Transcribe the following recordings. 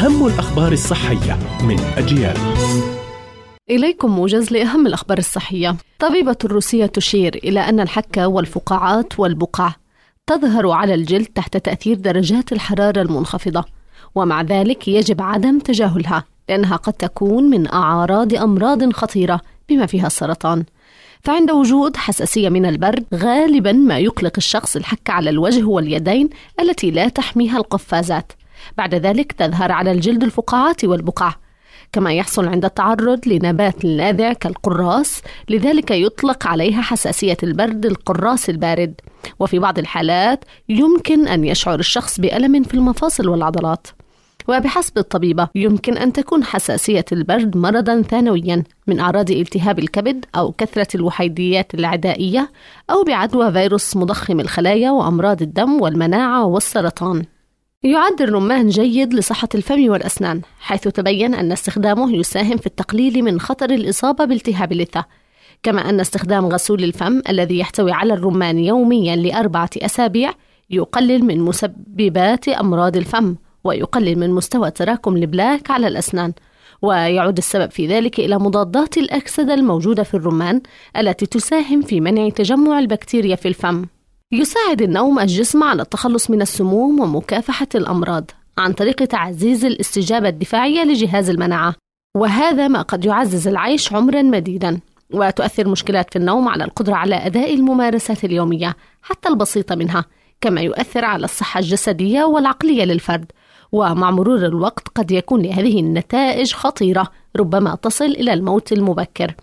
أهم الأخبار الصحية من أجيال. إليكم موجز لأهم الأخبار الصحية. طبيبة روسية تشير إلى أن الحك والفقاعات والبقع تظهر على الجلد تحت تأثير درجات الحرارة المنخفضة ومع ذلك يجب عدم تجاهلها لأنها قد تكون من أعراض أمراض خطيرة بما فيها السرطان. فعند وجود حساسية من البرد غالبا ما يقلق الشخص الحك على الوجه واليدين التي لا تحميها القفازات. بعد ذلك تظهر على الجلد الفقاعات والبقع كما يحصل عند التعرض لنبات لاذع كالقراص لذلك يطلق عليها حساسية البرد القراص البارد. وفي بعض الحالات يمكن أن يشعر الشخص بألم في المفاصل والعضلات. وبحسب الطبيبة يمكن أن تكون حساسية البرد مرضا ثانويا من أعراض التهاب الكبد أو كثرة الوحيديات العدائية أو بعدوى فيروس مضخم الخلايا وأمراض الدم والمناعة والسرطان. يعد الرمان جيد لصحة الفم والأسنان حيث تبين أن استخدامه يساهم في التقليل من خطر الإصابة بالتهاب اللثة كما أن استخدام غسول الفم الذي يحتوي على الرمان يوميا لأربعة أسابيع يقلل من مسببات أمراض الفم ويقلل من مستوى تراكم البلاك على الأسنان. ويعود السبب في ذلك إلى مضادات الأكسدة الموجودة في الرمان التي تساهم في منع تجمع البكتيريا في الفم. يساعد النوم الجسم على التخلص من السموم ومكافحة الأمراض عن طريق تعزيز الاستجابة الدفاعية لجهاز المناعة. وهذا ما قد يعزز العيش عمرا مديدا وتؤثر مشكلات في النوم على القدرة على أداء الممارسات اليومية حتى البسيطة منها كما يؤثر على الصحة الجسدية والعقلية للفرد. ومع مرور الوقت قد يكون لهذه النتائج خطيرة ربما تصل إلى الموت المبكر.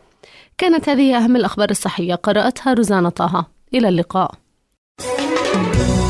كانت هذه أهم الأخبار الصحية قرأتها روزانا طه. إلى اللقاء. Thank you